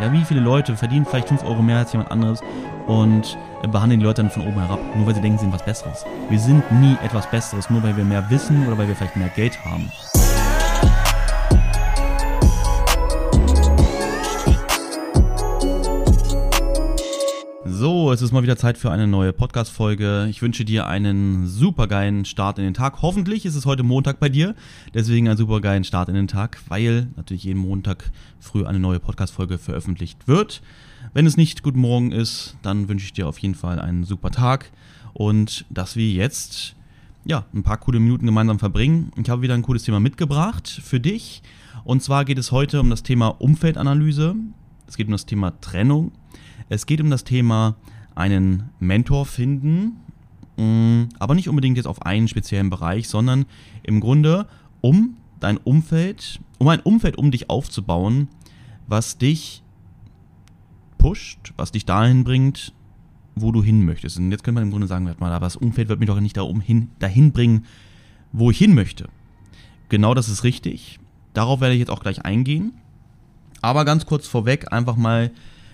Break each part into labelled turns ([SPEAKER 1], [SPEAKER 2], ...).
[SPEAKER 1] Ja, wie viele Leute verdienen vielleicht 5 Euro mehr als jemand anderes und behandeln die Leute dann von oben herab, nur weil sie denken, sie sind was Besseres. Wir sind nie etwas Besseres, nur weil wir mehr wissen oder weil wir vielleicht mehr Geld haben. So, es ist mal wieder Zeit für eine neue Podcast-Folge. Ich wünsche dir einen supergeilen Start in den Tag. Hoffentlich ist es heute Montag bei dir. Deswegen einen supergeilen Start in den Tag, weil natürlich jeden Montag früh eine neue Podcast-Folge veröffentlicht wird. Wenn es nicht Guten Morgen ist, dann wünsche ich dir auf jeden Fall einen super Tag und dass wir jetzt ja, ein paar coole Minuten gemeinsam verbringen. Ich habe wieder ein cooles Thema mitgebracht für dich. Und zwar geht es heute um das Thema Umfeldanalyse. Es geht um das Thema Trennung es geht um das Thema einen Mentor finden, mm, aber nicht unbedingt jetzt auf einen speziellen Bereich, sondern im Grunde um dein Umfeld, um ein Umfeld um dich aufzubauen, was dich pusht, was dich dahin bringt, wo du hin möchtest. Und jetzt könnte man im Grunde sagen, mal, aber das Umfeld wird mich doch nicht darum hin, dahin bringen, wo ich hin möchte. Genau das ist richtig. Darauf werde ich jetzt auch gleich eingehen. Aber ganz kurz vorweg einfach mal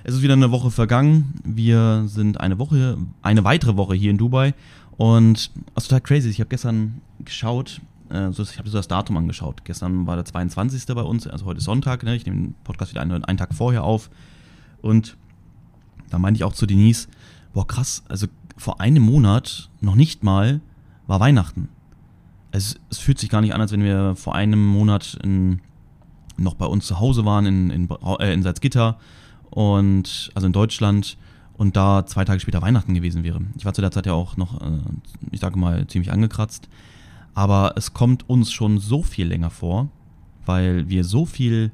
[SPEAKER 1] es ist wieder eine Woche vergangen. Wir sind eine Woche, eine weitere Woche hier in Dubai. Und das ist total crazy. Ich habe gestern geschaut, äh, ich habe so das Datum angeschaut. Gestern war der 22. bei uns, also heute Sonntag. Ne? Ich nehme den Podcast wieder einen, einen Tag vorher auf. Und da meinte ich auch zu Denise, boah krass, also vor einem Monat noch nicht mal war Weihnachten. Es, es fühlt sich gar nicht an, als wenn wir vor einem Monat in, noch bei uns zu Hause waren in, in, äh, in Salzgitter und also in Deutschland und da zwei Tage später Weihnachten gewesen wäre. Ich war zu der Zeit ja auch noch, äh, ich sage mal, ziemlich angekratzt. Aber es kommt uns schon so viel länger vor, weil wir so viel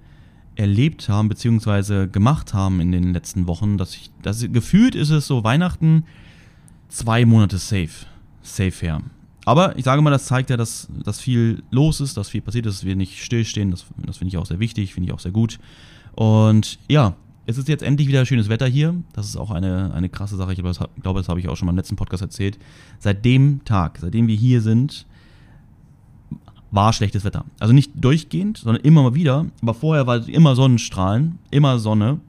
[SPEAKER 1] erlebt haben beziehungsweise gemacht haben in den letzten Wochen, dass ich, dass gefühlt ist es so Weihnachten zwei Monate safe, safe her. Aber ich sage mal, das zeigt ja, dass, dass viel los ist, dass viel passiert ist, dass wir nicht stillstehen. Das, das finde ich auch sehr wichtig, finde ich auch sehr gut. Und ja, es ist jetzt endlich wieder schönes Wetter hier. Das ist auch eine, eine krasse Sache. Ich glaube, das, glaube, das habe ich auch schon mal im letzten Podcast erzählt. Seit dem Tag, seitdem wir hier sind, war schlechtes Wetter. Also nicht durchgehend, sondern immer mal wieder. Aber vorher war immer Sonnenstrahlen, immer Sonne.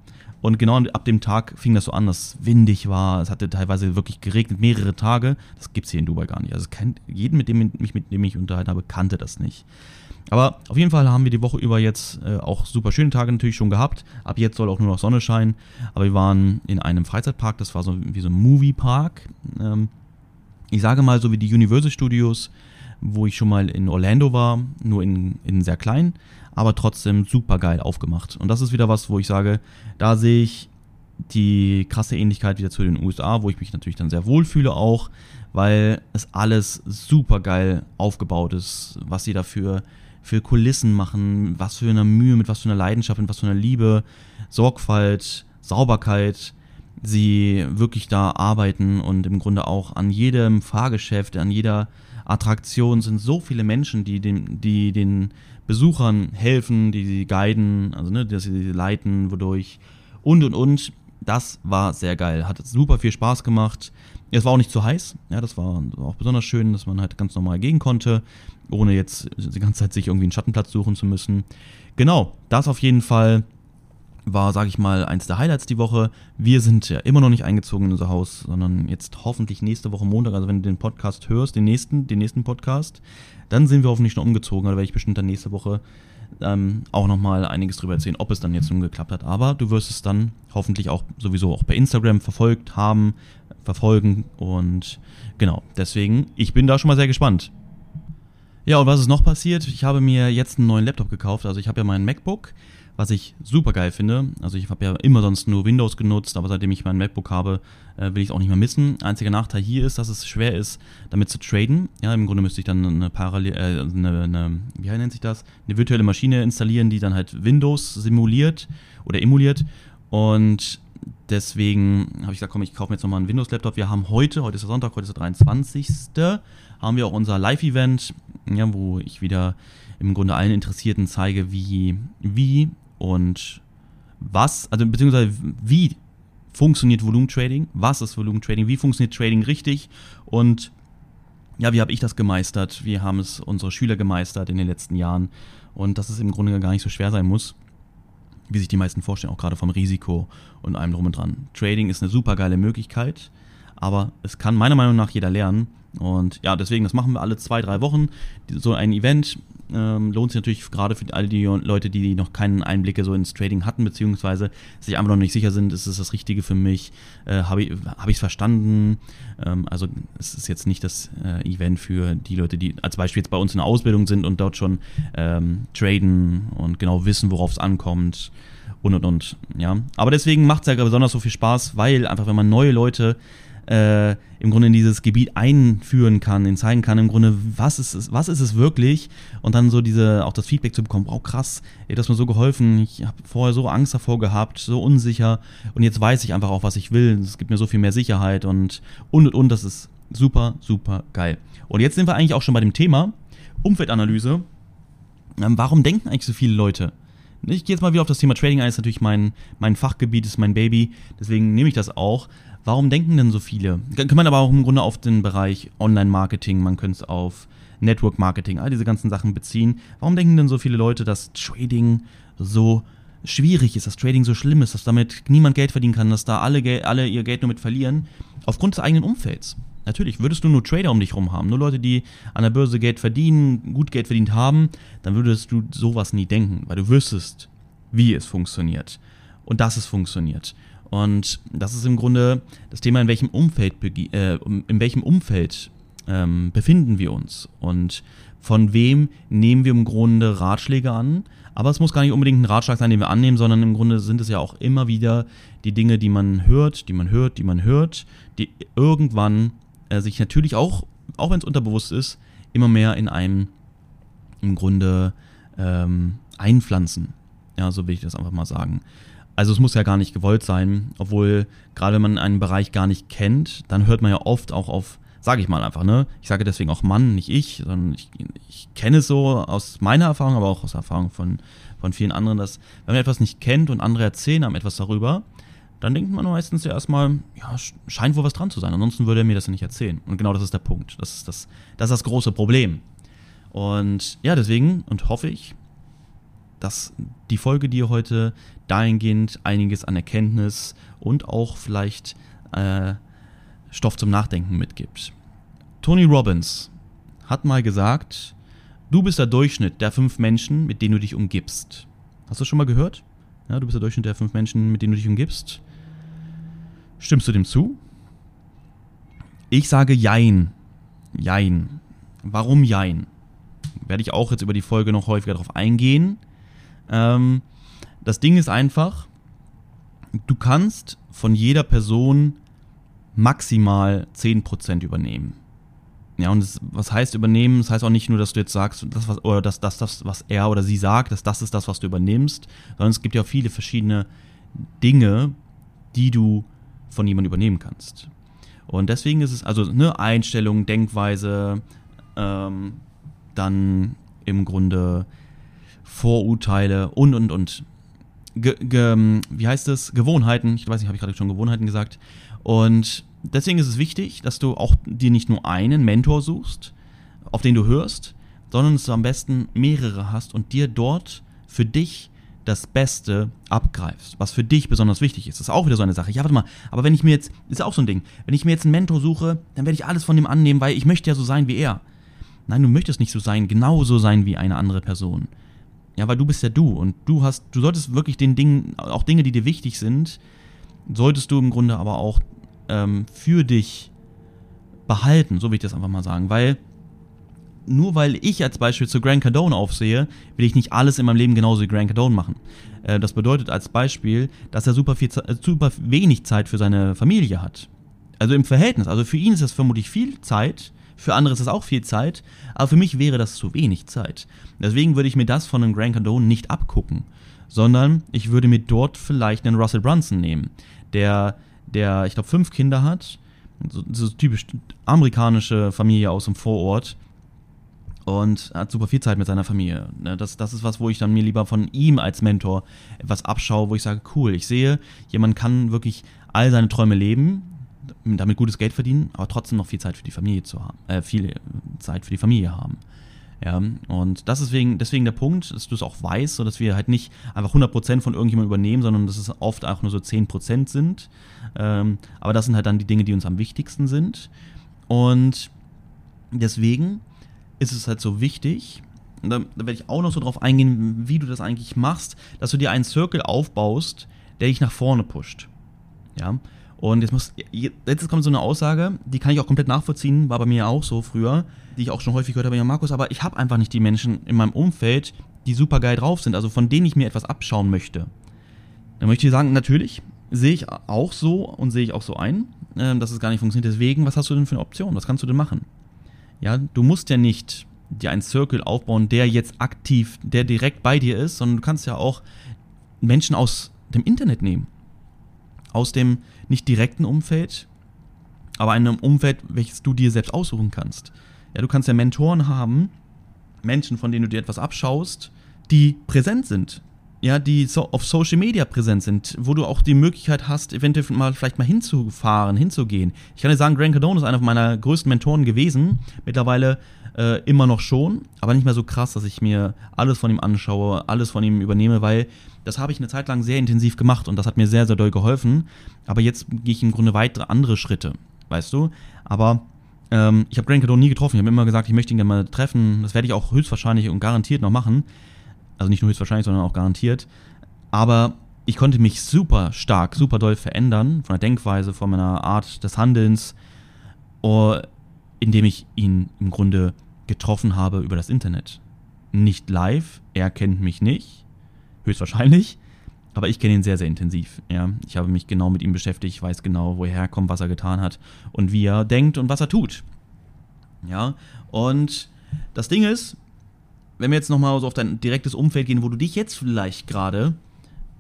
[SPEAKER 1] Und genau ab dem Tag fing das so an, dass es windig war. Es hatte teilweise wirklich geregnet, mehrere Tage. Das gibt es hier in Dubai gar nicht. Also kein, jeden, mit dem ich, mit dem ich unterhalten habe, kannte das nicht. Aber auf jeden Fall haben wir die Woche über jetzt äh, auch super schöne Tage natürlich schon gehabt. Ab jetzt soll auch nur noch Sonne scheinen. Aber wir waren in einem Freizeitpark, das war so wie so ein Moviepark. Ähm, ich sage mal so wie die Universal Studios, wo ich schon mal in Orlando war, nur in, in sehr klein, aber trotzdem super geil aufgemacht. Und das ist wieder was, wo ich sage, da sehe ich die krasse Ähnlichkeit wieder zu den USA, wo ich mich natürlich dann sehr wohl fühle auch, weil es alles super geil aufgebaut ist, was sie dafür für Kulissen machen, was für eine Mühe, mit was für einer Leidenschaft, mit was für einer Liebe, Sorgfalt, Sauberkeit sie wirklich da arbeiten und im Grunde auch an jedem Fahrgeschäft, an jeder Attraktion sind so viele Menschen, die den, die den Besuchern helfen, die sie guiden, also ne, dass sie leiten, wodurch und und und. Das war sehr geil, hat super viel Spaß gemacht. Es war auch nicht zu heiß, ja, das war auch besonders schön, dass man halt ganz normal gehen konnte, ohne jetzt die ganze Zeit sich irgendwie einen Schattenplatz suchen zu müssen. Genau, das auf jeden Fall war, sage ich mal, eins der Highlights die Woche. Wir sind ja immer noch nicht eingezogen in unser Haus, sondern jetzt hoffentlich nächste Woche Montag, also wenn du den Podcast hörst, den nächsten, den nächsten Podcast, dann sind wir hoffentlich schon umgezogen, da werde ich bestimmt dann nächste Woche ähm, auch nochmal einiges drüber erzählen, ob es dann jetzt nun geklappt hat. Aber du wirst es dann hoffentlich auch sowieso auch bei Instagram verfolgt haben, verfolgen und genau, deswegen, ich bin da schon mal sehr gespannt. Ja, und was ist noch passiert? Ich habe mir jetzt einen neuen Laptop gekauft. Also ich habe ja meinen MacBook, was ich super geil finde. Also ich habe ja immer sonst nur Windows genutzt, aber seitdem ich meinen MacBook habe, äh, will ich es auch nicht mehr missen. Einziger Nachteil hier ist, dass es schwer ist, damit zu traden. Ja, im Grunde müsste ich dann eine Parallel, äh, eine, eine, wie nennt sich das? Eine virtuelle Maschine installieren, die dann halt Windows simuliert oder emuliert. Und deswegen habe ich gesagt, komm, ich kaufe mir jetzt nochmal einen Windows-Laptop. Wir haben heute, heute ist der Sonntag, heute ist der 23. haben wir auch unser Live-Event, ja, wo ich wieder im Grunde allen Interessierten zeige, wie, wie und was, also beziehungsweise wie funktioniert Volumentrading, was ist Volumentrading, wie funktioniert Trading richtig und ja, wie habe ich das gemeistert, wie haben es unsere Schüler gemeistert in den letzten Jahren und dass es im Grunde gar nicht so schwer sein muss. wie sich die meisten vorstellen, auch gerade vom Risiko und allem drum und dran. Trading ist eine super geile Möglichkeit, aber es kann meiner Meinung nach jeder lernen. Und ja, deswegen, das machen wir alle zwei, drei Wochen. So ein Event ähm, lohnt sich natürlich gerade für all die Leute, die noch keinen Einblicke so ins Trading hatten, beziehungsweise sich einfach noch nicht sicher sind, ist es das Richtige für mich, äh, habe ich es hab verstanden. Ähm, also es ist jetzt nicht das äh, Event für die Leute, die als Beispiel jetzt bei uns in der Ausbildung sind und dort schon ähm, traden und genau wissen, worauf es ankommt und und und. Ja. Aber deswegen macht es ja besonders so viel Spaß, weil einfach, wenn man neue Leute äh, im Grunde in dieses Gebiet einführen kann, ihnen zeigen kann, im Grunde, was ist es, was ist es wirklich und dann so diese, auch das Feedback zu bekommen, wow krass, das hat mir so geholfen, ich habe vorher so Angst davor gehabt, so unsicher und jetzt weiß ich einfach auch, was ich will, es gibt mir so viel mehr Sicherheit und und und, und das ist super, super geil. Und jetzt sind wir eigentlich auch schon bei dem Thema Umfeldanalyse. Ähm, warum denken eigentlich so viele Leute? Ich gehe jetzt mal wieder auf das Thema Trading ein, ist natürlich mein, mein Fachgebiet, ist mein Baby, deswegen nehme ich das auch. Warum denken denn so viele? Kann man aber auch im Grunde auf den Bereich Online-Marketing, man könnte es auf Network-Marketing, all diese ganzen Sachen beziehen. Warum denken denn so viele Leute, dass Trading so schwierig ist, dass Trading so schlimm ist, dass damit niemand Geld verdienen kann, dass da alle, alle ihr Geld nur mit verlieren? Aufgrund des eigenen Umfelds. Natürlich, würdest du nur Trader um dich herum haben, nur Leute, die an der Börse Geld verdienen, gut Geld verdient haben, dann würdest du sowas nie denken, weil du wüsstest, wie es funktioniert und dass es funktioniert. Und das ist im Grunde das Thema, in welchem Umfeld, äh, in welchem Umfeld ähm, befinden wir uns und von wem nehmen wir im Grunde Ratschläge an. Aber es muss gar nicht unbedingt ein Ratschlag sein, den wir annehmen, sondern im Grunde sind es ja auch immer wieder die Dinge, die man hört, die man hört, die man hört, die irgendwann äh, sich natürlich auch, auch wenn es unterbewusst ist, immer mehr in einem im Grunde ähm, einpflanzen. Ja, so will ich das einfach mal sagen. Also es muss ja gar nicht gewollt sein, obwohl gerade wenn man einen Bereich gar nicht kennt, dann hört man ja oft auch auf, sage ich mal einfach, ne? Ich sage deswegen auch Mann, nicht ich, sondern ich, ich kenne es so aus meiner Erfahrung, aber auch aus Erfahrung von, von vielen anderen, dass wenn man etwas nicht kennt und andere erzählen einem etwas darüber, dann denkt man meistens ja erstmal, ja, scheint wohl was dran zu sein. Ansonsten würde er mir das ja nicht erzählen. Und genau das ist der Punkt. Das ist das, das, ist das große Problem. Und ja, deswegen und hoffe ich, dass die Folge dir heute dahingehend einiges an Erkenntnis und auch vielleicht äh, Stoff zum Nachdenken mitgibt. Tony Robbins hat mal gesagt, du bist der Durchschnitt der fünf Menschen, mit denen du dich umgibst. Hast du schon mal gehört? Ja, du bist der Durchschnitt der fünf Menschen, mit denen du dich umgibst. Stimmst du dem zu? Ich sage Jein. Jein. Warum Jein? Werde ich auch jetzt über die Folge noch häufiger darauf eingehen. Ähm, das Ding ist einfach, du kannst von jeder Person maximal 10% übernehmen. Ja, und das, was heißt übernehmen? Das heißt auch nicht nur, dass du jetzt sagst, das, was, oder dass das, das, was er oder sie sagt, dass das ist das, was du übernimmst, sondern es gibt ja viele verschiedene Dinge, die du von jemandem übernehmen kannst. Und deswegen ist es also eine Einstellung, Denkweise, ähm, dann im Grunde Vorurteile und und und. Ge, ge, wie heißt es? Gewohnheiten. Ich weiß nicht, habe ich gerade schon Gewohnheiten gesagt. Und deswegen ist es wichtig, dass du auch dir nicht nur einen Mentor suchst, auf den du hörst, sondern dass du am besten mehrere hast und dir dort für dich das Beste abgreifst, was für dich besonders wichtig ist. Das ist auch wieder so eine Sache. Ja, warte mal, aber wenn ich mir jetzt, ist auch so ein Ding, wenn ich mir jetzt einen Mentor suche, dann werde ich alles von dem annehmen, weil ich möchte ja so sein wie er. Nein, du möchtest nicht so sein, genauso sein wie eine andere Person. Ja, weil du bist ja du und du hast, du solltest wirklich den Dingen, auch Dinge, die dir wichtig sind, solltest du im Grunde aber auch ähm, für dich behalten, so will ich das einfach mal sagen, weil nur weil ich als Beispiel zu Grant Cardone aufsehe, will ich nicht alles in meinem Leben genauso wie Grant Cardone machen. Äh, das bedeutet als Beispiel, dass er super, viel, äh, super wenig Zeit für seine Familie hat. Also im Verhältnis. Also für ihn ist das vermutlich viel Zeit, für andere ist das auch viel Zeit, aber für mich wäre das zu wenig Zeit. Deswegen würde ich mir das von einem Grant Cardone nicht abgucken, sondern ich würde mir dort vielleicht einen Russell Brunson nehmen, der, der ich glaube, fünf Kinder hat, so, so typisch amerikanische Familie aus dem Vorort und hat super viel Zeit mit seiner Familie. Ne, das, das ist was, wo ich dann mir lieber von ihm als Mentor etwas abschaue, wo ich sage, cool, ich sehe, jemand kann wirklich all seine Träume leben, damit gutes Geld verdienen, aber trotzdem noch viel Zeit für die Familie zu haben, äh, viel Zeit für die Familie haben. Ja, und das ist deswegen, deswegen der Punkt, dass du es auch weißt, so dass wir halt nicht einfach 100% von irgendjemandem übernehmen, sondern dass es oft auch nur so 10% sind. Ähm, aber das sind halt dann die Dinge, die uns am wichtigsten sind. Und deswegen ist es halt so wichtig, da, da werde ich auch noch so drauf eingehen, wie du das eigentlich machst, dass du dir einen Circle aufbaust, der dich nach vorne pusht. Ja. Und jetzt muss, jetzt kommt so eine Aussage, die kann ich auch komplett nachvollziehen, war bei mir auch so früher, die ich auch schon häufig gehört habe, ja Markus, aber ich habe einfach nicht die Menschen in meinem Umfeld, die super geil drauf sind, also von denen ich mir etwas abschauen möchte. Dann möchte ich sagen, natürlich sehe ich auch so und sehe ich auch so ein, äh, dass es gar nicht funktioniert. Deswegen, was hast du denn für eine Option? Was kannst du denn machen? Ja, du musst ja nicht dir einen Circle aufbauen, der jetzt aktiv, der direkt bei dir ist, sondern du kannst ja auch Menschen aus dem Internet nehmen. Aus dem nicht direkten Umfeld, aber einem Umfeld, welches du dir selbst aussuchen kannst. Ja, du kannst ja Mentoren haben, Menschen, von denen du dir etwas abschaust, die präsent sind. Ja, die so auf Social Media präsent sind, wo du auch die Möglichkeit hast, eventuell mal vielleicht mal hinzufahren, hinzugehen. Ich kann dir sagen, Grant Cardone ist einer meiner größten Mentoren gewesen. Mittlerweile äh, immer noch schon, aber nicht mehr so krass, dass ich mir alles von ihm anschaue, alles von ihm übernehme, weil das habe ich eine Zeit lang sehr intensiv gemacht und das hat mir sehr, sehr doll geholfen. Aber jetzt gehe ich im Grunde weitere andere Schritte, weißt du? Aber ähm, ich habe Grant Cardone nie getroffen. Ich habe immer gesagt, ich möchte ihn gerne mal treffen. Das werde ich auch höchstwahrscheinlich und garantiert noch machen. Also nicht nur höchstwahrscheinlich, sondern auch garantiert. Aber ich konnte mich super stark, super doll verändern von der Denkweise, von meiner Art des Handelns, oh, indem ich ihn im Grunde getroffen habe über das Internet. Nicht live, er kennt mich nicht, höchstwahrscheinlich, aber ich kenne ihn sehr, sehr intensiv. Ja. Ich habe mich genau mit ihm beschäftigt, weiß genau, wo er herkommt, was er getan hat und wie er denkt und was er tut. Ja, und das Ding ist, wenn wir jetzt nochmal so auf dein direktes Umfeld gehen, wo du dich jetzt vielleicht gerade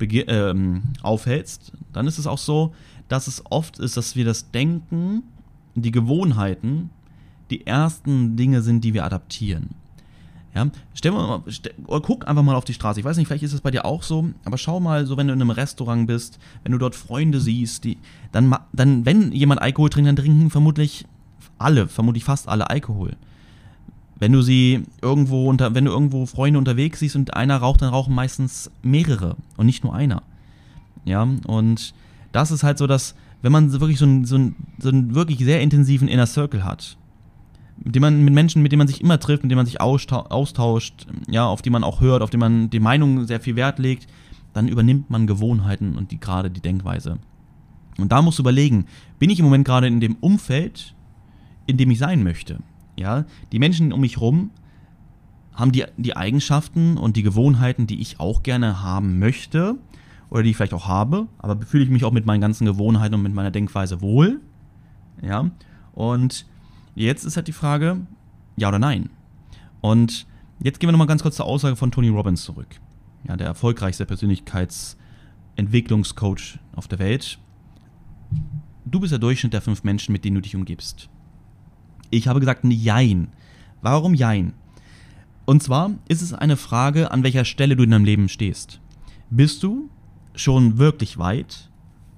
[SPEAKER 1] ähm, aufhältst, dann ist es auch so, dass es oft ist, dass wir das Denken, die Gewohnheiten die ersten Dinge sind, die wir adaptieren. Ja, stell mal, stell, guck einfach mal auf die Straße. Ich weiß nicht, vielleicht ist es bei dir auch so, aber schau mal, so wenn du in einem Restaurant bist, wenn du dort Freunde siehst, die, dann, dann, wenn jemand Alkohol trinkt, dann trinken vermutlich alle, vermutlich fast alle Alkohol. Wenn du sie irgendwo unter, wenn du irgendwo Freunde unterwegs siehst und einer raucht, dann rauchen meistens mehrere und nicht nur einer. Ja, und das ist halt so, dass, wenn man wirklich so einen, so einen, so einen wirklich sehr intensiven Inner Circle hat, mit man mit Menschen, mit denen man sich immer trifft, mit denen man sich austauscht, ja, auf die man auch hört, auf die man die Meinung sehr viel Wert legt, dann übernimmt man Gewohnheiten und die gerade die Denkweise. Und da musst du überlegen, bin ich im Moment gerade in dem Umfeld, in dem ich sein möchte? Ja, die Menschen um mich herum haben die, die Eigenschaften und die Gewohnheiten, die ich auch gerne haben möchte oder die ich vielleicht auch habe, aber fühle ich mich auch mit meinen ganzen Gewohnheiten und mit meiner Denkweise wohl? Ja, und Jetzt ist halt die Frage, ja oder nein. Und jetzt gehen wir nochmal ganz kurz zur Aussage von Tony Robbins zurück. Ja, der erfolgreichste Persönlichkeitsentwicklungscoach auf der Welt. Du bist der Durchschnitt der fünf Menschen, mit denen du dich umgibst. Ich habe gesagt, Jein. Warum Jein? Und zwar ist es eine Frage, an welcher Stelle du in deinem Leben stehst. Bist du schon wirklich weit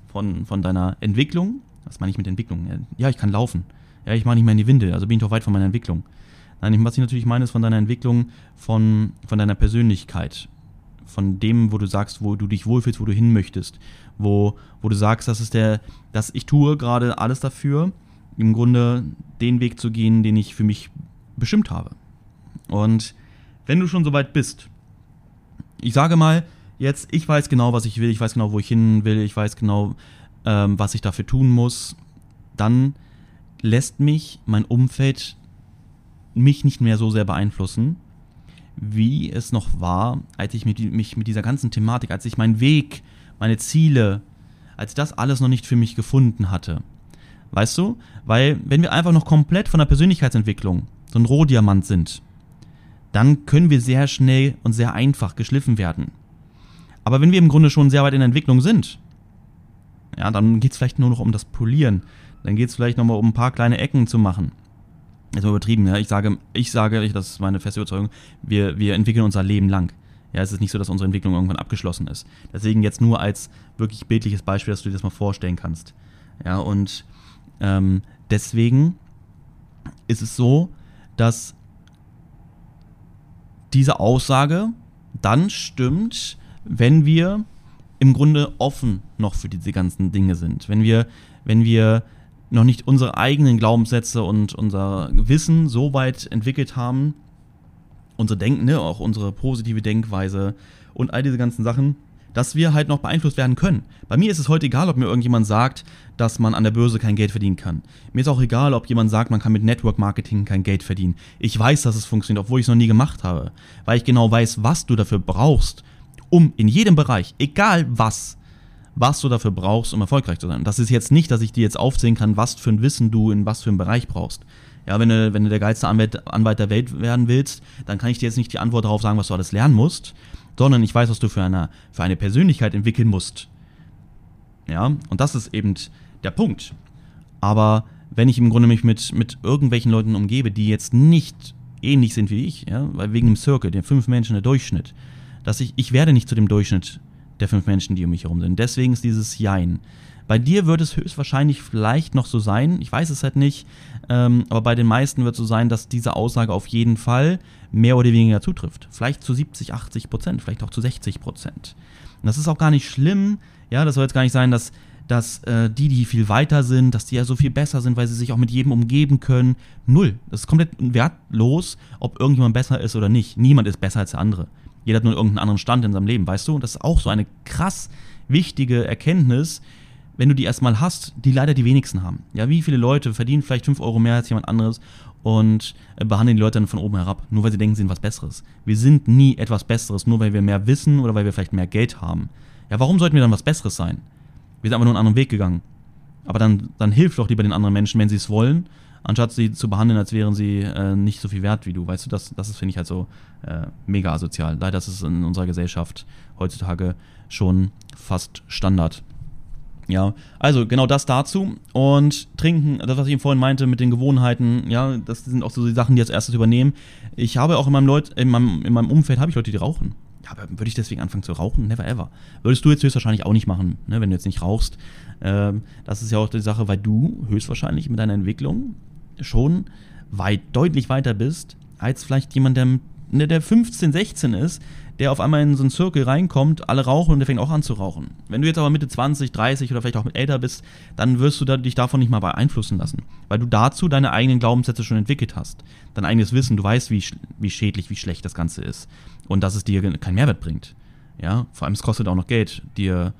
[SPEAKER 1] von, von deiner Entwicklung? Was meine ich mit Entwicklung? Ja, ich kann laufen ja, ich mache nicht mehr in die Windel, also bin ich doch weit von meiner Entwicklung. Nein, was ich natürlich meine, ist von deiner Entwicklung, von, von deiner Persönlichkeit, von dem, wo du sagst, wo du dich wohlfühlst, wo du hin möchtest, wo, wo du sagst, das ist der, dass ich tue gerade alles dafür, im Grunde den Weg zu gehen, den ich für mich bestimmt habe. Und wenn du schon so weit bist, ich sage mal, jetzt, ich weiß genau, was ich will, ich weiß genau, wo ich hin will, ich weiß genau, ähm, was ich dafür tun muss, dann lässt mich mein Umfeld mich nicht mehr so sehr beeinflussen, wie es noch war, als ich mich mit dieser ganzen Thematik, als ich meinen Weg, meine Ziele, als das alles noch nicht für mich gefunden hatte. Weißt du? Weil wenn wir einfach noch komplett von der Persönlichkeitsentwicklung so ein Rohdiamant sind, dann können wir sehr schnell und sehr einfach geschliffen werden. Aber wenn wir im Grunde schon sehr weit in der Entwicklung sind, ja, dann geht es vielleicht nur noch um das Polieren dann geht es vielleicht nochmal um ein paar kleine Ecken zu machen. Jetzt mal übertrieben, ja. Ich sage, ich sage, das ist meine feste Überzeugung, wir, wir entwickeln unser Leben lang. Ja, es ist nicht so, dass unsere Entwicklung irgendwann abgeschlossen ist. Deswegen jetzt nur als wirklich bildliches Beispiel, dass du dir das mal vorstellen kannst. Ja, und ähm, deswegen ist es so, dass diese Aussage dann stimmt, wenn wir im Grunde offen noch für diese ganzen Dinge sind. Wenn wir, wenn wir noch nicht unsere eigenen Glaubenssätze und unser Wissen so weit entwickelt haben, unser Denken, ne, auch unsere positive Denkweise und all diese ganzen Sachen, dass wir halt noch beeinflusst werden können. Bei mir ist es heute egal, ob mir irgendjemand sagt, dass man an der Börse kein Geld verdienen kann. Mir ist auch egal, ob jemand sagt, man kann mit Network Marketing kein Geld verdienen. Ich weiß, dass es funktioniert, obwohl ich es noch nie gemacht habe, weil ich genau weiß, was du dafür brauchst, um in jedem Bereich, egal was, was du dafür brauchst, um erfolgreich zu sein. Das ist jetzt nicht, dass ich dir jetzt aufzählen kann, was für ein Wissen du in was für einem Bereich brauchst. Ja, wenn du, wenn du der geilste Anwalt, Anwalt der Welt werden willst, dann kann ich dir jetzt nicht die Antwort darauf sagen, was du alles lernen musst sondern ich weiß, was du für eine, für eine Persönlichkeit entwickeln musst. Ja, und das ist eben der Punkt. Aber wenn ich im Grunde mich mit, mit irgendwelchen Leuten umgebe, die jetzt nicht ähnlich sind wie ich, ja, weil wegen dem Circle, den fünf Menschen der Durchschnitt, dass ich, ich werde nicht zu dem Durchschnitt der fünf Menschen, die um mich herum sind. Deswegen ist dieses Jein. Bei dir wird es höchstwahrscheinlich vielleicht noch so sein, ich weiß es halt nicht, ähm, aber bei den meisten wird es so sein, dass diese Aussage auf jeden Fall mehr oder weniger zutrifft. Vielleicht zu 70, 80 Prozent, vielleicht auch zu 60 Prozent. Das ist auch gar nicht schlimm, ja, das soll jetzt gar nicht sein, dass, dass äh, die, die viel weiter sind, dass die ja so viel besser sind, weil sie sich auch mit jedem umgeben können. Null. Das ist komplett wertlos, ob irgendjemand besser ist oder nicht. Niemand ist besser als der andere. Jeder hat nur irgendeinen anderen Stand in seinem Leben, weißt du? Und das ist auch so eine krass wichtige Erkenntnis, wenn du die erstmal hast, die leider die wenigsten haben. Ja, wie viele Leute verdienen vielleicht 5 Euro mehr als jemand anderes und äh, behandeln die Leute dann von oben herab, nur weil sie denken, sie sind was Besseres. Wir sind nie etwas Besseres, nur weil wir mehr wissen oder weil wir vielleicht mehr Geld haben. Ja, warum sollten wir dann was Besseres sein? Wir sind einfach nur einen anderen Weg gegangen. Aber dann, dann hilf doch lieber den anderen Menschen, wenn sie es wollen, anstatt sie zu behandeln, als wären sie äh, nicht so viel wert wie du. Weißt du, das, das ist, finde ich, halt so äh, mega asozial. Leider ist es in unserer Gesellschaft heutzutage schon fast Standard. Ja, also genau das dazu. Und trinken, das, was ich eben vorhin meinte mit den Gewohnheiten, ja, das sind auch so die Sachen, die als erstes übernehmen. Ich habe auch in meinem, Leut, in meinem, in meinem Umfeld habe ich Leute, die rauchen. Ja, aber würde ich deswegen anfangen zu rauchen? Never ever. Würdest du jetzt höchstwahrscheinlich auch nicht machen, ne, wenn du jetzt nicht rauchst. Ähm, das ist ja auch die Sache, weil du höchstwahrscheinlich mit deiner Entwicklung schon weit, deutlich weiter bist, als vielleicht jemand, der, ne, der 15, 16 ist, der auf einmal in so einen Zirkel reinkommt, alle rauchen und der fängt auch an zu rauchen. Wenn du jetzt aber Mitte 20, 30 oder vielleicht auch älter bist, dann wirst du dich davon nicht mal beeinflussen lassen, weil du dazu deine eigenen Glaubenssätze schon entwickelt hast. Dein eigenes Wissen, du weißt, wie, wie schädlich, wie schlecht das Ganze ist und dass es dir keinen Mehrwert bringt. Ja, vor allem es kostet auch noch Geld, dir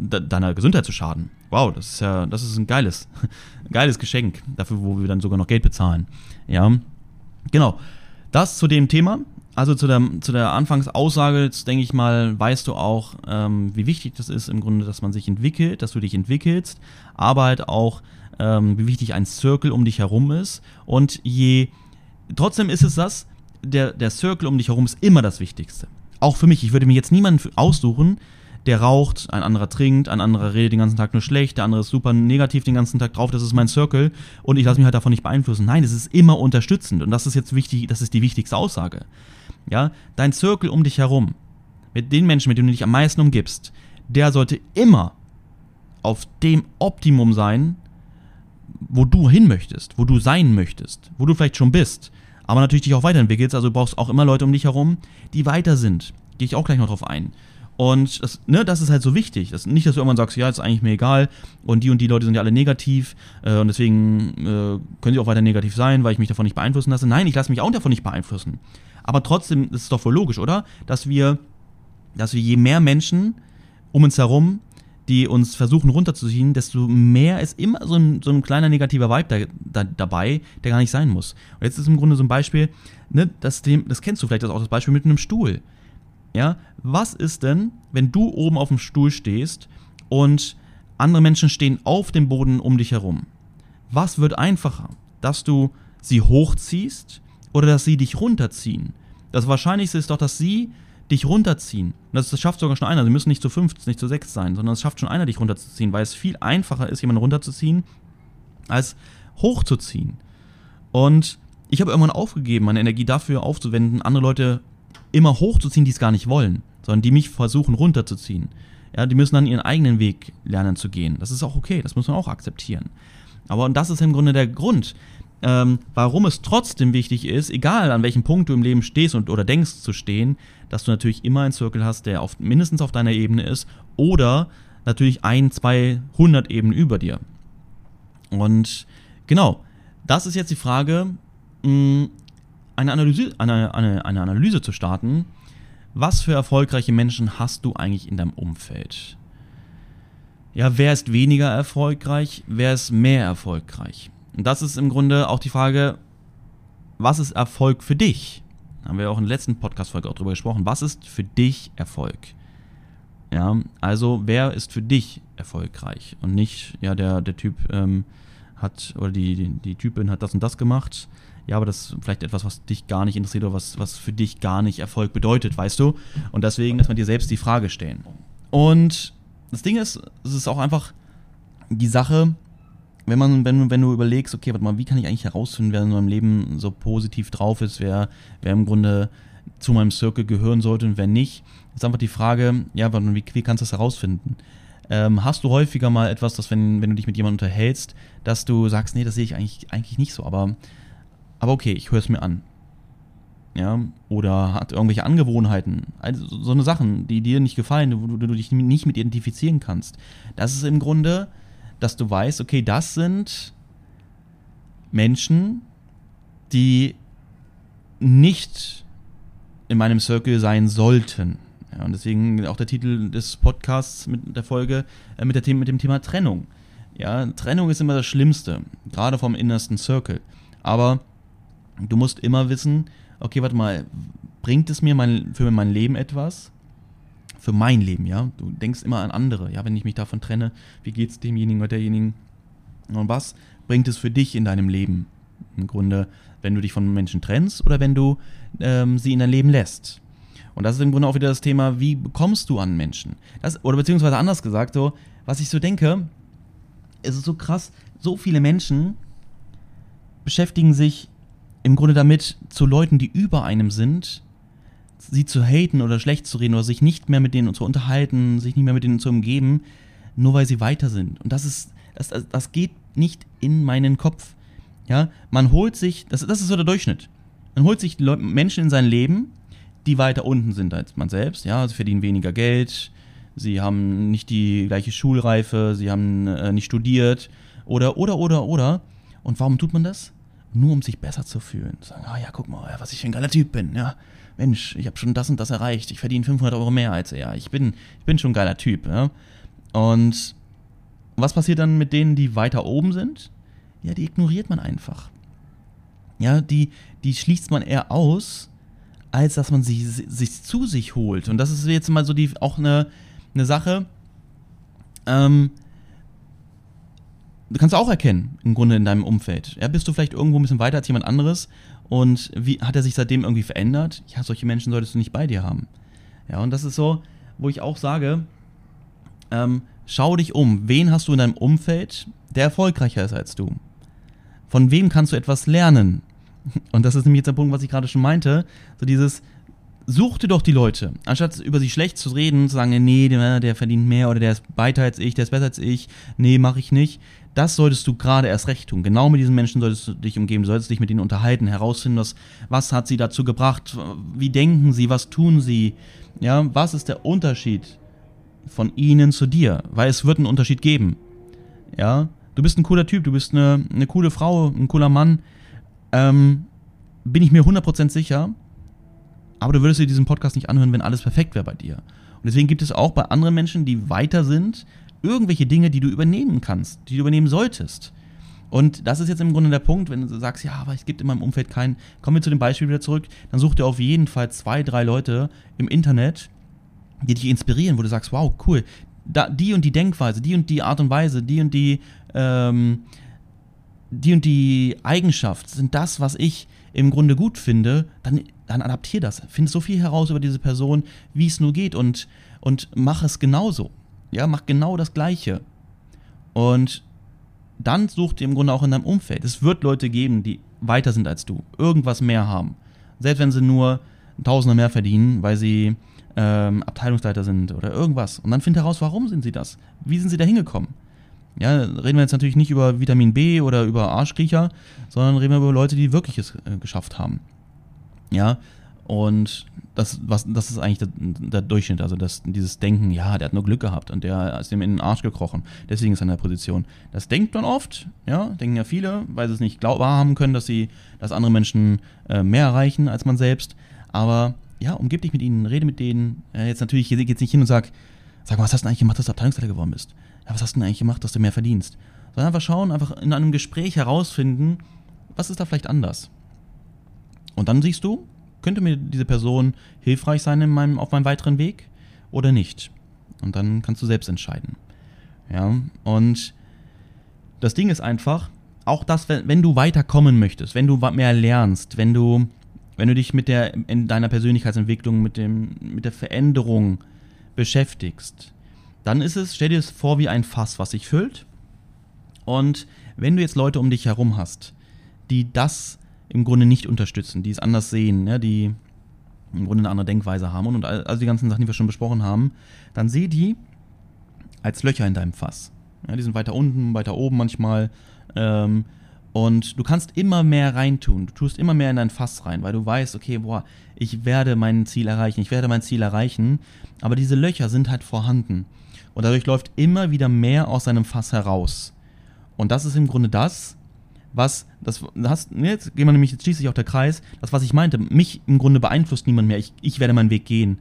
[SPEAKER 1] deiner Gesundheit zu schaden. Wow, das ist ja, das ist ein geiles, geiles Geschenk dafür, wo wir dann sogar noch Geld bezahlen. Ja, genau. Das zu dem Thema. Also zu der, zu der Anfangsaussage, denke ich mal, weißt du auch, ähm, wie wichtig das ist im Grunde, dass man sich entwickelt, dass du dich entwickelst, aber halt auch, ähm, wie wichtig ein Circle um dich herum ist. Und je, trotzdem ist es das, der, der Circle um dich herum ist immer das Wichtigste. Auch für mich, ich würde mir jetzt niemanden aussuchen, der raucht, ein anderer trinkt, ein anderer redet den ganzen Tag nur schlecht, der andere ist super negativ den ganzen Tag drauf, das ist mein Circle und ich lasse mich halt davon nicht beeinflussen. Nein, es ist immer unterstützend und das ist jetzt wichtig, das ist die wichtigste Aussage. Ja, dein Circle um dich herum, mit den Menschen, mit denen du dich am meisten umgibst, der sollte immer auf dem Optimum sein, wo du hin möchtest, wo du sein möchtest, wo du vielleicht schon bist, aber natürlich dich auch weiterentwickelst, also du brauchst auch immer Leute um dich herum, die weiter sind. Gehe ich auch gleich noch drauf ein. Und das, ne, das ist halt so wichtig. Das, nicht, dass du irgendwann sagst, ja, ist eigentlich mir egal und die und die Leute sind ja alle negativ äh, und deswegen äh, können sie auch weiter negativ sein, weil ich mich davon nicht beeinflussen lasse. Nein, ich lasse mich auch davon nicht beeinflussen. Aber trotzdem ist es doch wohl logisch, oder? Dass wir, dass wir je mehr Menschen um uns herum, die uns versuchen runterzuziehen, desto mehr ist immer so ein, so ein kleiner negativer Vibe da, da, dabei, der gar nicht sein muss. Und jetzt ist im Grunde so ein Beispiel, ne, das, das kennst du vielleicht auch das Beispiel mit einem Stuhl. Ja, was ist denn, wenn du oben auf dem Stuhl stehst und andere Menschen stehen auf dem Boden um dich herum? Was wird einfacher? Dass du sie hochziehst oder dass sie dich runterziehen? Das Wahrscheinlichste ist doch, dass sie dich runterziehen. das, das schafft sogar schon einer. Sie müssen nicht zu fünf, nicht zu sechs sein, sondern es schafft schon einer, dich runterzuziehen, weil es viel einfacher ist, jemanden runterzuziehen, als hochzuziehen. Und ich habe irgendwann aufgegeben, meine Energie dafür aufzuwenden, andere Leute immer hochzuziehen, die es gar nicht wollen, sondern die mich versuchen runterzuziehen. Ja, die müssen dann ihren eigenen Weg lernen zu gehen. Das ist auch okay, das muss man auch akzeptieren. Aber und das ist im Grunde der Grund. ähm, warum es trotzdem wichtig ist, egal an welchem Punkt du im Leben stehst und, oder denkst zu stehen, dass du natürlich immer einen Circle hast, der auf, mindestens auf deiner Ebene ist oder natürlich ein, zwei, hundert Ebenen über dir. Und genau, das ist jetzt die Frage, mh, eine Analyse, eine, eine, eine Analyse zu starten. Was für erfolgreiche Menschen hast du eigentlich in deinem Umfeld? Ja, wer ist weniger erfolgreich, wer ist mehr erfolgreich? Und das ist im Grunde auch die Frage, was ist Erfolg für dich? Da haben wir auch in der letzten Podcast-Folge auch drüber gesprochen. Was ist für dich Erfolg? Ja, also wer ist für dich erfolgreich und nicht, ja, der, der Typ ähm, hat oder die, die, die Typin hat das und das gemacht. Ja, aber das ist vielleicht etwas, was dich gar nicht interessiert oder was, was für dich gar nicht Erfolg bedeutet, weißt du? Und deswegen dass man dir selbst die Frage stellen. Und das Ding ist, es ist auch einfach die Sache, wenn man, wenn, wenn du überlegst, okay, warte mal, wie kann ich eigentlich herausfinden, wer in meinem Leben so positiv drauf ist, wer, wer im Grunde zu meinem Circle gehören sollte und wer nicht, ist einfach die Frage, ja, wie, wie kannst du das herausfinden? Ähm, hast du häufiger mal etwas, dass wenn, wenn du dich mit jemandem unterhältst, dass du sagst, nee, das sehe ich eigentlich, eigentlich nicht so, aber, aber okay, ich höre es mir an. Ja, oder hat irgendwelche Angewohnheiten, also so eine Sachen, die dir nicht gefallen, wo du, dich nicht mit identifizieren kannst. Das ist im Grunde, dass du weißt, okay, das sind Menschen, die nicht in meinem Circle sein sollten. Ja, und deswegen auch der Titel des Podcasts mit der Folge äh, mit, der The mit dem Thema Trennung. Ja, Trennung ist immer das Schlimmste, gerade vom innersten Circle. Aber du musst immer wissen, okay, warte mal, bringt es mir mein, für mein Leben etwas? Für mein Leben, ja. Du denkst immer an andere, ja, wenn ich mich davon trenne, wie geht es demjenigen oder derjenigen? Und was bringt es für dich in deinem Leben? Im Grunde, wenn du dich von Menschen trennst oder wenn du ähm, sie in dein Leben lässt. Und das ist im Grunde auch wieder das Thema, wie bekommst du an Menschen? Das, oder beziehungsweise anders gesagt, so, was ich so denke, es ist so krass, so viele Menschen beschäftigen sich im Grunde damit, zu Leuten, die über einem sind, sie zu haten oder schlecht zu reden oder sich nicht mehr mit denen zu unterhalten, sich nicht mehr mit denen zu umgeben, nur weil sie weiter sind. Und das ist, das, das geht nicht in meinen Kopf. Ja, man holt sich, das, das ist so der Durchschnitt. Man holt sich Menschen in sein Leben, die weiter unten sind als man selbst. Ja, sie verdienen weniger Geld, sie haben nicht die gleiche Schulreife, sie haben äh, nicht studiert oder, oder, oder, oder. Und warum tut man das? Nur um sich besser zu fühlen. Sagen, ah ja, guck mal, was ich für ein geiler Typ bin. Ja, Mensch, ich habe schon das und das erreicht. Ich verdiene 500 Euro mehr als er. Ich bin, ich bin schon ein geiler Typ. Ja? Und was passiert dann mit denen, die weiter oben sind? Ja, die ignoriert man einfach. Ja, die, die schließt man eher aus, als dass man sie sich zu sich holt. Und das ist jetzt mal so die auch eine, eine Sache. Ähm, du kannst auch erkennen, im Grunde in deinem Umfeld. Ja, bist du vielleicht irgendwo ein bisschen weiter als jemand anderes und wie hat er sich seitdem irgendwie verändert? Ja, solche Menschen solltest du nicht bei dir haben. Ja, und das ist so, wo ich auch sage, ähm, schau dich um. Wen hast du in deinem Umfeld, der erfolgreicher ist als du? Von wem kannst du etwas lernen? Und das ist nämlich jetzt der Punkt, was ich gerade schon meinte. So dieses, such dir doch die Leute. Anstatt über sie schlecht zu reden, zu sagen, nee, der, der verdient mehr oder der ist weiter als ich, der ist besser als ich, nee, mache ich nicht. Das solltest du gerade erst recht tun. Genau mit diesen Menschen solltest du dich umgeben, solltest dich mit ihnen unterhalten, herausfinden, was, was hat sie dazu gebracht, wie denken sie, was tun sie, ja, was ist der Unterschied von ihnen zu dir? Weil es wird einen Unterschied geben. Ja, du bist ein cooler Typ, du bist eine, eine coole Frau, ein cooler Mann, ähm, bin ich mir 100% sicher. Aber du würdest dir diesen Podcast nicht anhören, wenn alles perfekt wäre bei dir. Und deswegen gibt es auch bei anderen Menschen, die weiter sind, irgendwelche Dinge, die du übernehmen kannst, die du übernehmen solltest. Und das ist jetzt im Grunde der Punkt, wenn du sagst, ja, aber es gibt in meinem Umfeld keinen, kommen wir zu dem Beispiel wieder zurück, dann such dir auf jeden Fall zwei, drei Leute im Internet, die dich inspirieren, wo du sagst, wow, cool, da, die und die Denkweise, die und die Art und Weise, die und die ähm, die und die Eigenschaft sind das, was ich im Grunde gut finde, dann, dann adaptier das. Finde so viel heraus über diese Person, wie es nur geht und, und mach es genauso. Ja, mach genau das Gleiche. Und dann such dir im Grunde auch in deinem Umfeld. Es wird Leute geben, die weiter sind als du, irgendwas mehr haben. Selbst wenn sie nur Tausender mehr verdienen, weil sie ähm, Abteilungsleiter sind oder irgendwas. Und dann find heraus, warum sind sie das? Wie sind sie da hingekommen? Ja, reden wir jetzt natürlich nicht über Vitamin B oder über Arschkriecher, sondern reden wir über Leute, die wirklich es äh, geschafft haben. Ja, und das, was, das ist eigentlich der, der, Durchschnitt, also das, dieses Denken, ja, der hat nur Glück gehabt und der ist ihm in den Arsch gekrochen, deswegen ist er in der Position. Das denkt man oft, ja, denken ja viele, weil sie es nicht glaub, wahrhaben können, dass sie, dass andere Menschen äh, mehr erreichen als man selbst. Aber ja, umgib dich mit ihnen, rede mit denen. Äh, jetzt natürlich, hier geht's nicht hin und sag, sag mal, was hast du eigentlich gemacht, dass du Abteilungsleiter geworden bist? Ja, was hast du denn eigentlich gemacht, dass du mehr verdienst? Sondern einfach schauen, einfach in einem Gespräch herausfinden, was ist da vielleicht anders. Und dann siehst du, könnte mir diese Person hilfreich sein in meinem, auf meinem weiteren Weg oder nicht. Und dann kannst du selbst entscheiden. Ja, und das Ding ist einfach, auch das, wenn, du weiterkommen möchtest, wenn du mehr lernst, wenn du, wenn du dich mit der, in deiner Persönlichkeitsentwicklung, mit, dem, mit der Veränderung beschäftigst, dann ist es, stell dir es vor wie ein Fass, was sich füllt. Und wenn du jetzt Leute um dich herum hast, die das im Grunde nicht unterstützen, die es anders sehen, ja, die im Grunde eine andere Denkweise haben und, und also die ganzen Sachen, die wir schon besprochen haben, dann seh die als Löcher in deinem Fass. Ja, die sind weiter unten, weiter oben manchmal. Ähm, und du kannst immer mehr reintun. Du tust immer mehr in dein Fass rein, weil du weißt, okay, boah, ich werde mein Ziel erreichen, ich werde mein Ziel erreichen. Aber diese Löcher sind halt vorhanden. Und dadurch läuft immer wieder mehr aus seinem Fass heraus. Und das ist im Grunde das, was, das hast, jetzt gehen wir nämlich, jetzt schließt sich auch der Kreis, das, was ich meinte, mich im Grunde beeinflusst niemand mehr. Ich, ich werde meinen Weg gehen.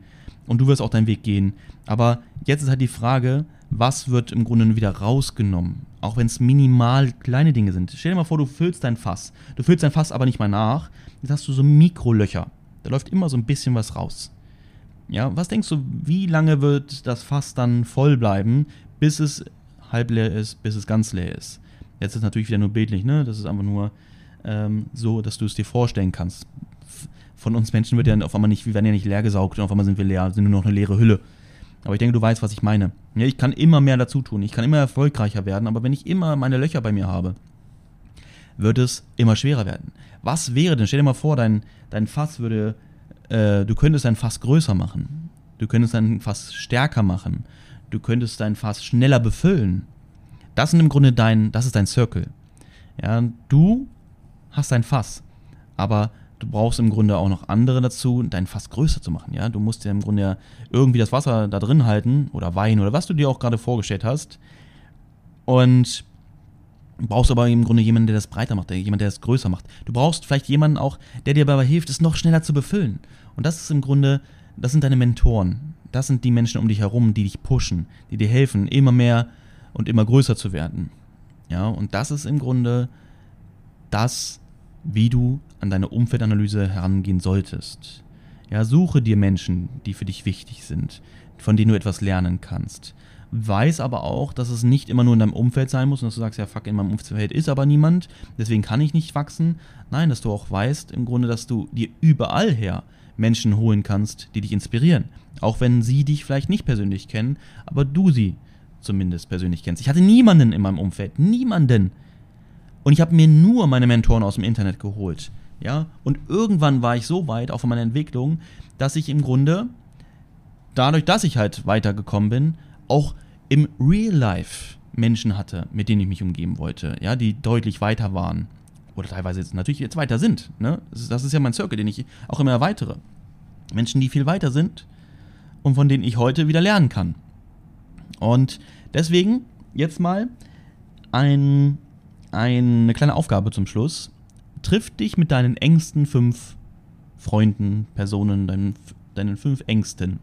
[SPEAKER 1] Und du wirst auch deinen Weg gehen. Aber jetzt ist halt die Frage, was wird im Grunde wieder rausgenommen? Auch wenn es minimal kleine Dinge sind. Stell dir mal vor, du füllst dein Fass. Du füllst dein Fass aber nicht mal nach. Jetzt hast du so Mikrolöcher. Da läuft immer so ein bisschen was raus. Ja, was denkst du, wie lange wird das Fass dann voll bleiben, bis es halb leer ist, bis es ganz leer ist? Jetzt ist es natürlich wieder nur bildlich, ne? Das ist einfach nur ähm, so, dass du es dir vorstellen kannst. Von uns Menschen wird ja auf einmal nicht, wir werden ja nicht leer gesaugt und auf einmal sind wir leer, sind nur noch eine leere Hülle. Aber ich denke, du weißt, was ich meine. Ja, ich kann immer mehr dazu tun, ich kann immer erfolgreicher werden, aber wenn ich immer meine Löcher bei mir habe, wird es immer schwerer werden. Was wäre denn, stell dir mal vor, dein, dein Fass würde, äh, du könntest dein Fass größer machen. Du könntest dein Fass stärker machen. Du könntest dein Fass schneller befüllen. Das ist im Grunde dein, das ist dein Circle. Ja, du hast dein Fass, aber du brauchst im Grunde auch noch andere dazu, dein Fass größer zu machen. Ja, du musst ja im Grunde irgendwie das Wasser da drin halten oder Wein oder was du dir auch gerade vorgestellt hast. Und brauchst aber im Grunde jemanden, der das breiter macht, jemand, der das größer macht. Du brauchst vielleicht jemanden auch, der dir dabei hilft, es noch schneller zu befüllen. Und das ist im Grunde, das sind deine Mentoren. Das sind die Menschen um dich herum, die dich pushen, die dir helfen, immer mehr und immer größer zu werden. Ja, und das ist im Grunde das, wie du an deine Umfeldanalyse herangehen solltest. Ja, suche dir Menschen, die für dich wichtig sind, von denen du etwas lernen kannst. Weiß aber auch, dass es nicht immer nur in deinem Umfeld sein muss und dass du sagst, ja, fuck, in meinem Umfeld ist aber niemand, deswegen kann ich nicht wachsen. Nein, dass du auch weißt, im Grunde, dass du dir überall her Menschen holen kannst, die dich inspirieren. Auch wenn sie dich vielleicht nicht persönlich kennen, aber du sie zumindest persönlich kennst. Ich hatte niemanden in meinem Umfeld, niemanden. Und ich habe mir nur meine Mentoren aus dem Internet geholt. Ja, und irgendwann war ich so weit, auch von meiner Entwicklung, dass ich im Grunde, dadurch, dass ich halt weitergekommen bin, auch im Real Life Menschen hatte, mit denen ich mich umgeben wollte, ja, die deutlich weiter waren. Oder teilweise jetzt natürlich jetzt weiter sind. Ne? Das ist ja mein Circle, den ich auch immer erweitere. Menschen, die viel weiter sind und von denen ich heute wieder lernen kann. Und deswegen jetzt mal ein, eine kleine Aufgabe zum Schluss. Triff dich mit deinen engsten fünf Freunden, Personen, deinen, deinen fünf Ängsten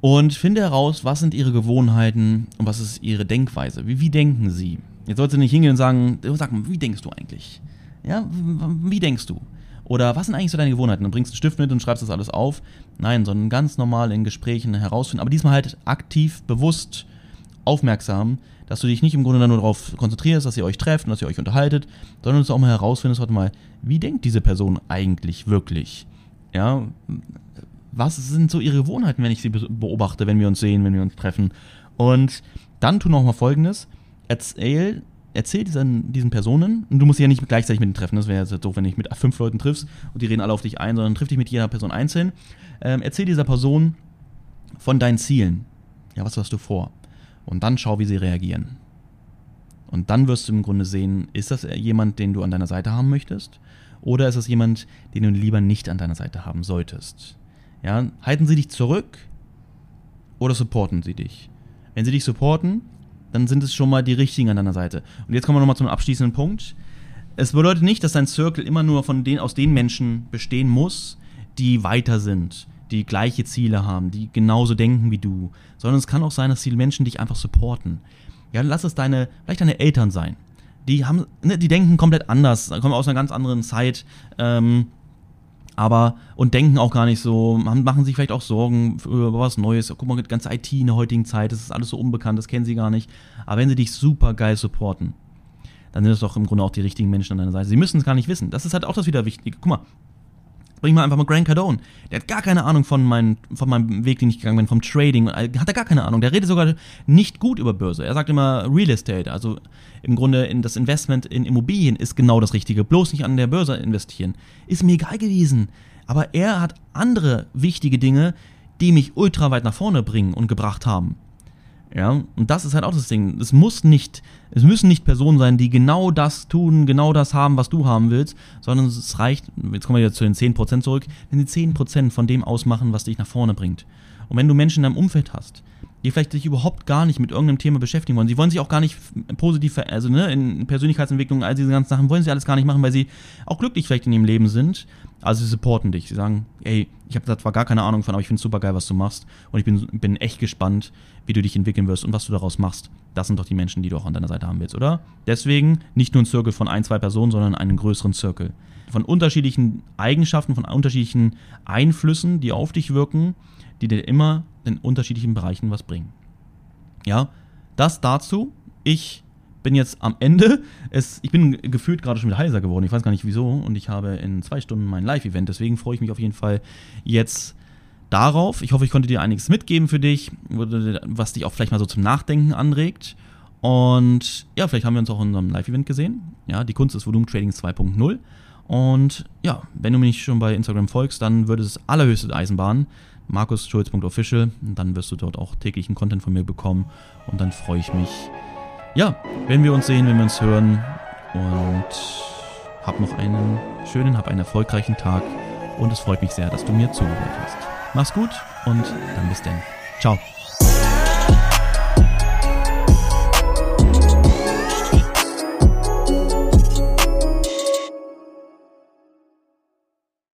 [SPEAKER 1] und finde heraus, was sind ihre Gewohnheiten und was ist ihre Denkweise. Wie, wie denken sie? Jetzt sollst du nicht hingehen und sagen, sag mal, wie denkst du eigentlich? Ja, wie denkst du? Oder was sind eigentlich so deine Gewohnheiten? Dann bringst du einen Stift mit und schreibst das alles auf. Nein, sondern ganz normal in Gesprächen herausfinden. Aber diesmal halt aktiv, bewusst, aufmerksam, dass du dich nicht im Grunde nur darauf konzentrierst, dass ihr euch trefft und dass ihr euch unterhaltet, sondern dass du auch mal herausfindest, warte mal, wie denkt diese Person eigentlich wirklich? Ja, was sind so ihre Gewohnheiten, wenn ich sie beobachte, wenn wir uns sehen, wenn wir uns treffen? Und dann tu noch mal Folgendes: Erzähl erzähl diesen, diesen Personen, und du musst ja nicht gleichzeitig mit denen treffen, das wäre ja doof, wenn du dich mit fünf Leuten triffst und die reden alle auf dich ein, sondern triff dich mit jeder Person einzeln. Ähm, erzähl dieser Person von deinen Zielen. Ja, was hast du vor? Und dann schau, wie sie reagieren. Und dann wirst du im Grunde sehen, ist das jemand, den du an deiner Seite haben möchtest? Oder ist das jemand, den du lieber nicht an deiner Seite haben solltest? Ja, halten sie dich zurück oder supporten sie dich? Wenn sie dich supporten, dann sind es schon mal die richtigen an deiner Seite. Und jetzt kommen wir nochmal zum abschließenden Punkt. Es bedeutet nicht, dass dein Circle immer nur von den, aus den Menschen bestehen muss, die weiter sind, die gleiche Ziele haben, die genauso denken wie du, sondern es kann auch sein, dass die Menschen dich einfach supporten. Ja, lass es deine, vielleicht deine Eltern sein. Die haben, ne, die denken komplett anders, kommen aus einer ganz anderen Zeit, ähm, aber und denken auch gar nicht so, machen sich vielleicht auch Sorgen über was Neues. Guck mal, ganze IT in der heutigen Zeit, das ist alles so unbekannt, das kennen sie gar nicht. Aber wenn sie dich super geil supporten, dann sind das doch im Grunde auch die richtigen Menschen an deiner Seite. Sie müssen es gar nicht wissen. Das ist halt auch das wieder Wichtige. Guck mal, bring mal einfach mal Grant Cardone. Der hat gar keine Ahnung von, mein, von meinem Weg, den ich gegangen bin, vom Trading. Hat er gar keine Ahnung. Der redet sogar nicht gut über Börse. Er sagt immer Real Estate. Also im Grunde in das Investment in Immobilien ist genau das Richtige. Bloß nicht an der Börse investieren. Ist mir egal gewesen. Aber er hat andere wichtige Dinge, die mich ultra weit nach vorne bringen und gebracht haben. Ja, und das ist halt auch das Ding. Es muss nicht, es müssen nicht Personen sein, die genau das tun, genau das haben, was du haben willst, sondern es reicht, jetzt kommen wir wieder zu den 10% zurück, wenn sie 10% von dem ausmachen, was dich nach vorne bringt. Und wenn du Menschen in deinem Umfeld hast, die vielleicht sich überhaupt gar nicht mit irgendeinem Thema beschäftigen wollen. Sie wollen sich auch gar nicht positiv, also ne, in Persönlichkeitsentwicklung, all diese ganzen Sachen, wollen sie alles gar nicht machen, weil sie auch glücklich vielleicht in ihrem Leben sind. Also sie supporten dich. Sie sagen, ey, ich habe da zwar gar keine Ahnung von, aber ich finde es super geil, was du machst. Und ich bin, bin echt gespannt, wie du dich entwickeln wirst und was du daraus machst. Das sind doch die Menschen, die du auch an deiner Seite haben willst, oder? Deswegen nicht nur ein Circle von ein, zwei Personen, sondern einen größeren Circle. Von unterschiedlichen Eigenschaften, von unterschiedlichen Einflüssen, die auf dich wirken, die dir immer in unterschiedlichen Bereichen was bringen. Ja, das dazu. Ich bin jetzt am Ende. Es, ich bin gefühlt gerade schon wieder heiser geworden. Ich weiß gar nicht wieso. Und ich habe in zwei Stunden mein Live-Event. Deswegen freue ich mich auf jeden Fall jetzt darauf. Ich hoffe, ich konnte dir einiges mitgeben für dich, was dich auch vielleicht mal so zum Nachdenken anregt. Und ja, vielleicht haben wir uns auch in unserem Live-Event gesehen. Ja, die Kunst des Volumen Trading 2.0. Und ja, wenn du mir nicht schon bei Instagram folgst, dann würde es allerhöchste Eisenbahn, markusschulz.official. Dann wirst du dort auch täglichen Content von mir bekommen. Und dann freue ich mich, ja, wenn wir uns sehen, wenn wir uns hören. Und hab noch einen schönen, hab einen erfolgreichen Tag. Und es freut mich sehr, dass du mir zugehört hast. Mach's gut und dann bis dann. Ciao.